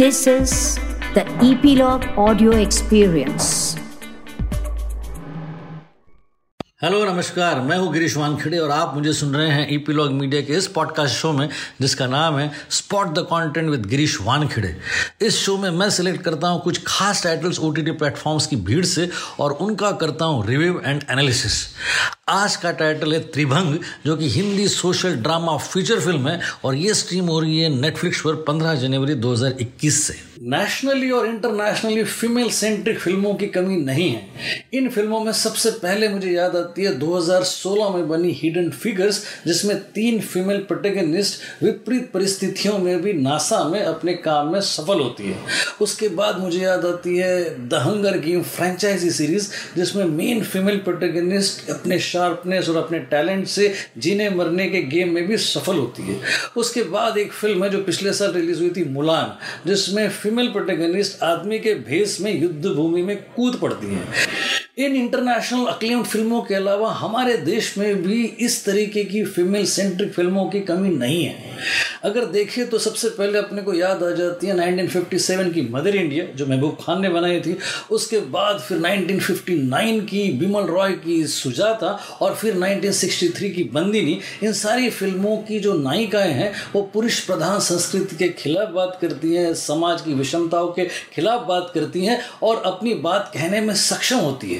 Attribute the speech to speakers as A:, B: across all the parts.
A: This is the Epilogue Audio Experience.
B: Hello नमस्कार। मैं हूँ गिरीश वानखेड़े और आप मुझे सुन रहे हैं ईपीलॉग मीडिया के इस पॉडकास्ट शो में, जिसका नाम है spot the content with Girish Wankhede. इस शो में मैं सिलेक्ट करता हूँ कुछ खास टाइटल्स ओ टी प्लेटफॉर्म्स की भीड़ से और उनका करता हूँ रिव्यू एंड एनालिसिस आज का टाइटल है त्रिभंग, जो कि Hindi social drama feature film है, और ये स्ट्रीम हो रही है नेटफ्लिक्स पर 15 जनवरी 2021 से। नेशनली और इंटरनेशनली फीमेल सेंट्रिक फ़िल्मों की कमी नहीं है। इन फ़िल्मों में सबसे पहले मुझे याद आती है 2016 में बनी हिडन फिगर्स जिसमें तीन फीमेल प्रोटेगनिस्ट विपरीत परिस्थितियों में भी नासा में अपने काम में सफल होती है। उसके बाद मुझे याद आती है the Hunger Game franchise series जिसमें मेन फीमेल प्रोटेगनिस्ट अपने शार्पनेस और अपने टैलेंट से जीने मरने के गेम में भी सफल होती है। उसके बाद एक फ़िल्म है जो पिछले साल रिलीज़ हुई थी, मुलान, जिसमें फीमेल प्रोटेगनिस्ट आदमी के भेस में युद्ध भूमि में कूद पड़ती हैं। इन इंटरनेशनल अक्लेम्ड फ़िल्मों के अलावा हमारे देश में भी इस तरीके की फीमेल सेंट्रिक फ़िल्मों की कमी नहीं है। अगर देखें तो सबसे पहले अपने को याद आ जाती है 1957 की मदर इंडिया जो महबूब खान ने बनाई थी। उसके बाद फिर 1959 की बिमल रॉय की सुजाता और फिर 1963 की बंदिनी। इन सारी फ़िल्मों की जो नायिकाएँ हैं, वो पुरुष प्रधान संस्कृति के खिलाफ बात करती हैं, समाज की विषमताओं के खिलाफ बात करती हैं और अपनी बात कहने में सक्षम होती है।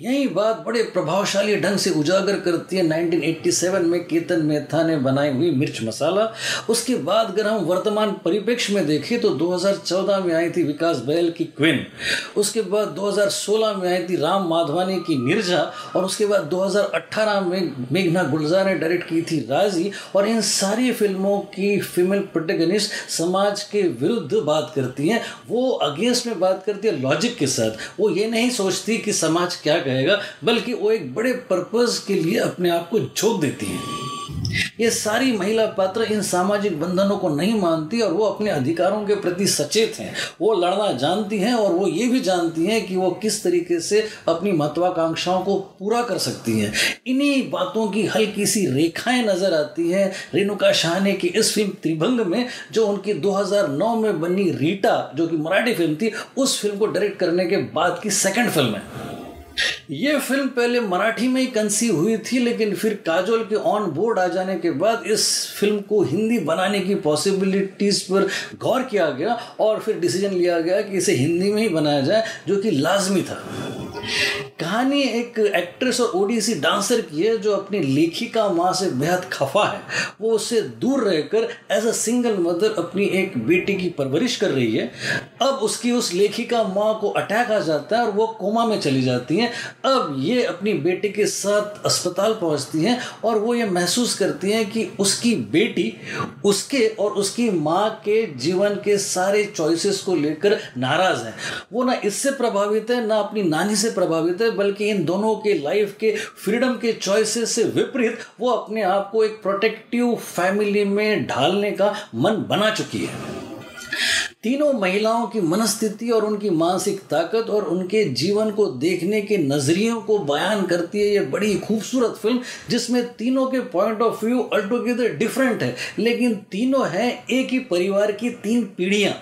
B: यही बात बड़े प्रभावशाली ढंग से उजागर करती है। 1987 में केतन मेहता ने बनाई हुई मिर्च मसाला। उसके बाद अगर हम वर्तमान परिप्रेक्ष्य में देखें तो 2014 में आई थी विकास बैल की क्विन। उसके बाद 2016 में आई थी राम माधवानी की निर्जा। और उसके बाद 2018 में मेघना गुलजार ने डायरेक्ट की थी राज़ी। और इन सारी फ़िल्मों की फीमेल प्रोटेगनिस्ट समाज के विरुद्ध बात करती हैं। वो अगेंस्ट में बात करती है, लॉजिक के साथ। वो ये नहीं सोचती कि समाज क्या कहेगा, बल्कि वो एक बड़े पर्पज के लिए अपने आप को झोंक देती है। ये सारी महिला पात्र इन सामाजिक बंधनों को नहीं मानती और वो अपने अधिकारों के प्रति सचेत हैं। वो लड़ना जानती हैं और वो ये भी जानती हैं कि वो किस तरीके से अपनी महत्वाकांक्षाओं को पूरा कर सकती हैं। इन्हीं बातों की हल्की सी रेखाएँ नज़र आती हैं रेणुका शाहने की इस फ़िल्म त्रिभंग में, जो उनकी 2009 में बनी रीटा, जो कि मराठी फ़िल्म थी, उस फ़िल्म को डायरेक्ट करने के बाद की सेकेंड फ़िल्म है। ये फ़िल्म पहले मराठी में ही कंसीव हुई थी, लेकिन फिर काजोल के ऑन बोर्ड आ जाने के बाद इस फ़िल्म को हिंदी बनाने की पॉसिबिलिटीज़ पर गौर किया गया और फिर डिसीज़न लिया गया कि इसे हिंदी में ही बनाया जाए, जो कि लाजमी था। कहानी एक एक्ट्रेस और ओडीसी डांसर की है जो अपनी लेखिका माँ से बेहद खफा है। वो उससे दूर रहकर एज अ सिंगल मदर अपनी एक बेटी की परवरिश कर रही है। अब उसकी उस लेखिका माँ को अटैक आ जाता है और वो कोमा में चली जाती हैं। अब ये अपनी बेटी के साथ अस्पताल पहुँचती हैं और वो ये महसूस करती हैं कि उसकी बेटी उसके और उसकी माँ के जीवन के सारे चॉइसेस को लेकर नाराज़ है। वो ना इससे प्रभावित है, ना अपनी नानी से प्रभावित है, बल्कि इन दोनों के लाइफ के फ्रीडम के चॉइसेस से विपरीत, वो अपने आप को एक प्रोटेक्टिव फैमिली में ढालने का मन बना चुकी है। तीनों महिलाओं की मनस्थिति और उनकी मानसिक ताकत और उनके जीवन को देखने के नजरियों को बयान करती है ये बड़ी खूबसूरत फ़िल्म, जिसमें तीनों के point of view altogether different है। लेकिन तीनों हैं एक ही परिवार की तीन पीढ़ियाँ।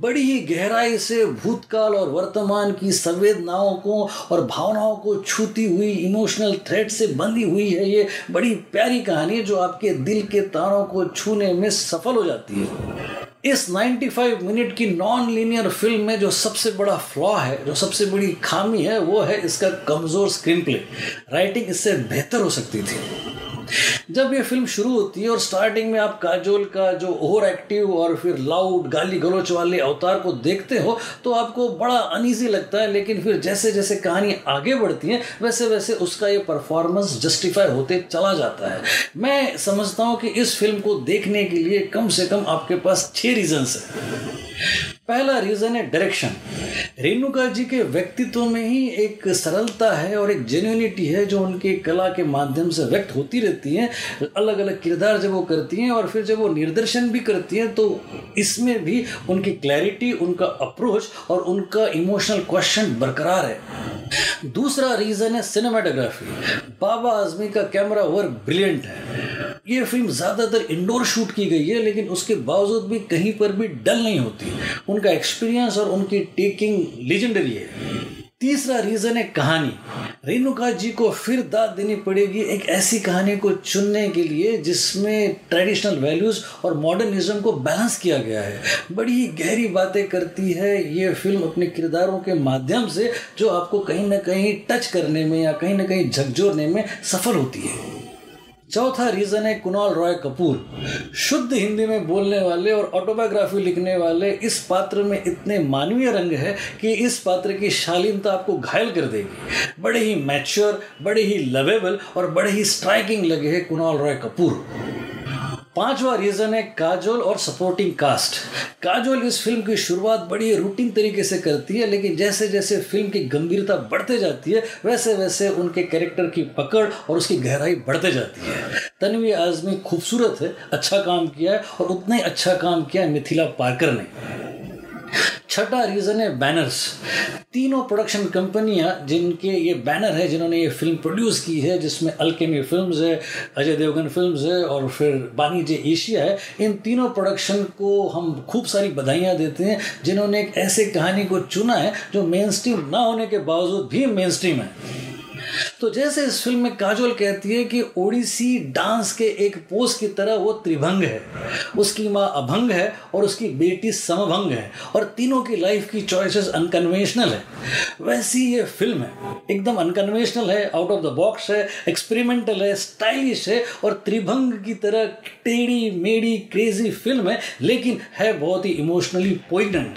B: बड़ी ही गहराई से भूतकाल और वर्तमान की संवेदनाओं को और भावनाओं को छूती हुई इमोशनल थ्रेड से बंधी हुई है ये बड़ी प्यारी कहानी, जो आपके दिल के तारों को छूने में सफल हो जाती है। इस 95 मिनट की नॉन लीनियर फ़िल्म में जो सबसे बड़ा फ्लॉ है, जो सबसे बड़ी खामी है, वो है इसका कमज़ोर स्क्रीन प्ले राइटिंग इससे बेहतर हो सकती थी। जब ये फ़िल्म शुरू होती है और स्टार्टिंग में आप काजोल का जो ओवर एक्टिव और फिर लाउड गाली गलोच वाले अवतार को देखते हो तो आपको बड़ा अनईजी लगता है। लेकिन फिर जैसे जैसे कहानी आगे बढ़ती है वैसे वैसे उसका ये परफॉर्मेंस जस्टिफाई होते चला जाता है। मैं समझता हूँ कि इस फ़िल्म को देखने के लिए कम से कम आपके पास छः रीजन्स है। पहला रीजन है डायरेक्शन रेणुका जी के व्यक्तित्व में ही एक सरलता है और एक जेन्यूनिटी है जो उनके कला के माध्यम से व्यक्त होती रहती है। अलग अलग किरदार जब वो करती हैं और फिर जब वो निर्देशन भी करती हैं तो इसमें भी उनकी क्लैरिटी उनका अप्रोच और उनका इमोशनल क्वेश्चन बरकरार है। दूसरा रीज़न है सिनेमाटोग्राफी बाबा आजमी का कैमरा वर्क ब्रिलियंट है। ये फ़िल्म ज़्यादातर इंडोर शूट की गई है, लेकिन उसके बावजूद भी कहीं पर भी डल नहीं होती। उनका एक्सपीरियंस और उनकी टेकिंग लेजेंडरी है। तीसरा रीज़न है कहानी। रेणुका जी को फिर दाद देनी पड़ेगी एक ऐसी कहानी को चुनने के लिए, जिसमें ट्रेडिशनल वैल्यूज़ और मॉडर्निज्म को बैलेंस किया गया है। बड़ी ही गहरी बातें करती है ये फ़िल्म अपने किरदारों के माध्यम से, जो आपको कहीं ना कहीं टच करने में या कहीं ना कहीं झकझोरने में सफल होती है। चौथा रीजन है कुणाल रॉय कपूर। शुद्ध हिंदी में बोलने वाले और ऑटोबायोग्राफी लिखने वाले इस पात्र में इतने मानवीय रंग है कि इस पात्र की शालीनता आपको घायल कर देगी। बड़े ही मैच्योर बड़े ही लवेबल और बड़े ही स्ट्राइकिंग लगे हैं कुणाल रॉय कपूर। पांचवा रीजन है काजोल और सपोर्टिंग कास्ट काजोल इस फ़िल्म की शुरुआत बड़ी रूटीन तरीके से करती है, लेकिन जैसे जैसे फ़िल्म की गंभीरता बढ़ते जाती है वैसे वैसे उनके कैरेक्टर की पकड़ और उसकी गहराई बढ़ते जाती है। तनवी आजमी खूबसूरत है अच्छा काम किया है और उतना ही अच्छा काम किया है मिथिला पार्कर ने। छठा रीज़न है बैनर्स तीनों प्रोडक्शन कंपनियाँ जिनके ये बैनर है, जिन्होंने ये फ़िल्म प्रोड्यूस की है, जिसमें अल्केमी फिल्म्स है अजय देवगन फिल्म्स है, और फिर बानी जे एशिया है, इन तीनों प्रोडक्शन को हम खूब सारी बधाइयाँ देते हैं, जिन्होंने एक ऐसे कहानी को चुना है, जो मेन ना होने के बावजूद भी मेन है। तो जैसे इस फ़िल्म में काजोल कहती है कि ओडिसी डांस के एक पोज की तरह वो त्रिभंग है। उसकी माँ अभंग है और उसकी बेटी समभंग है और तीनों की लाइफ की चॉइसेस अनकन्वेंशनल है। वैसी ये फ़िल्म है। एकदम अनकन्वेंशनल है आउट ऑफ़ द बॉक्स है एक्सपेरिमेंटल है स्टाइलिश है और त्रिभंग की तरह टेढ़ी मेढ़ी क्रेजी फ़िल्म है, लेकिन है बहुत ही emotionally poignant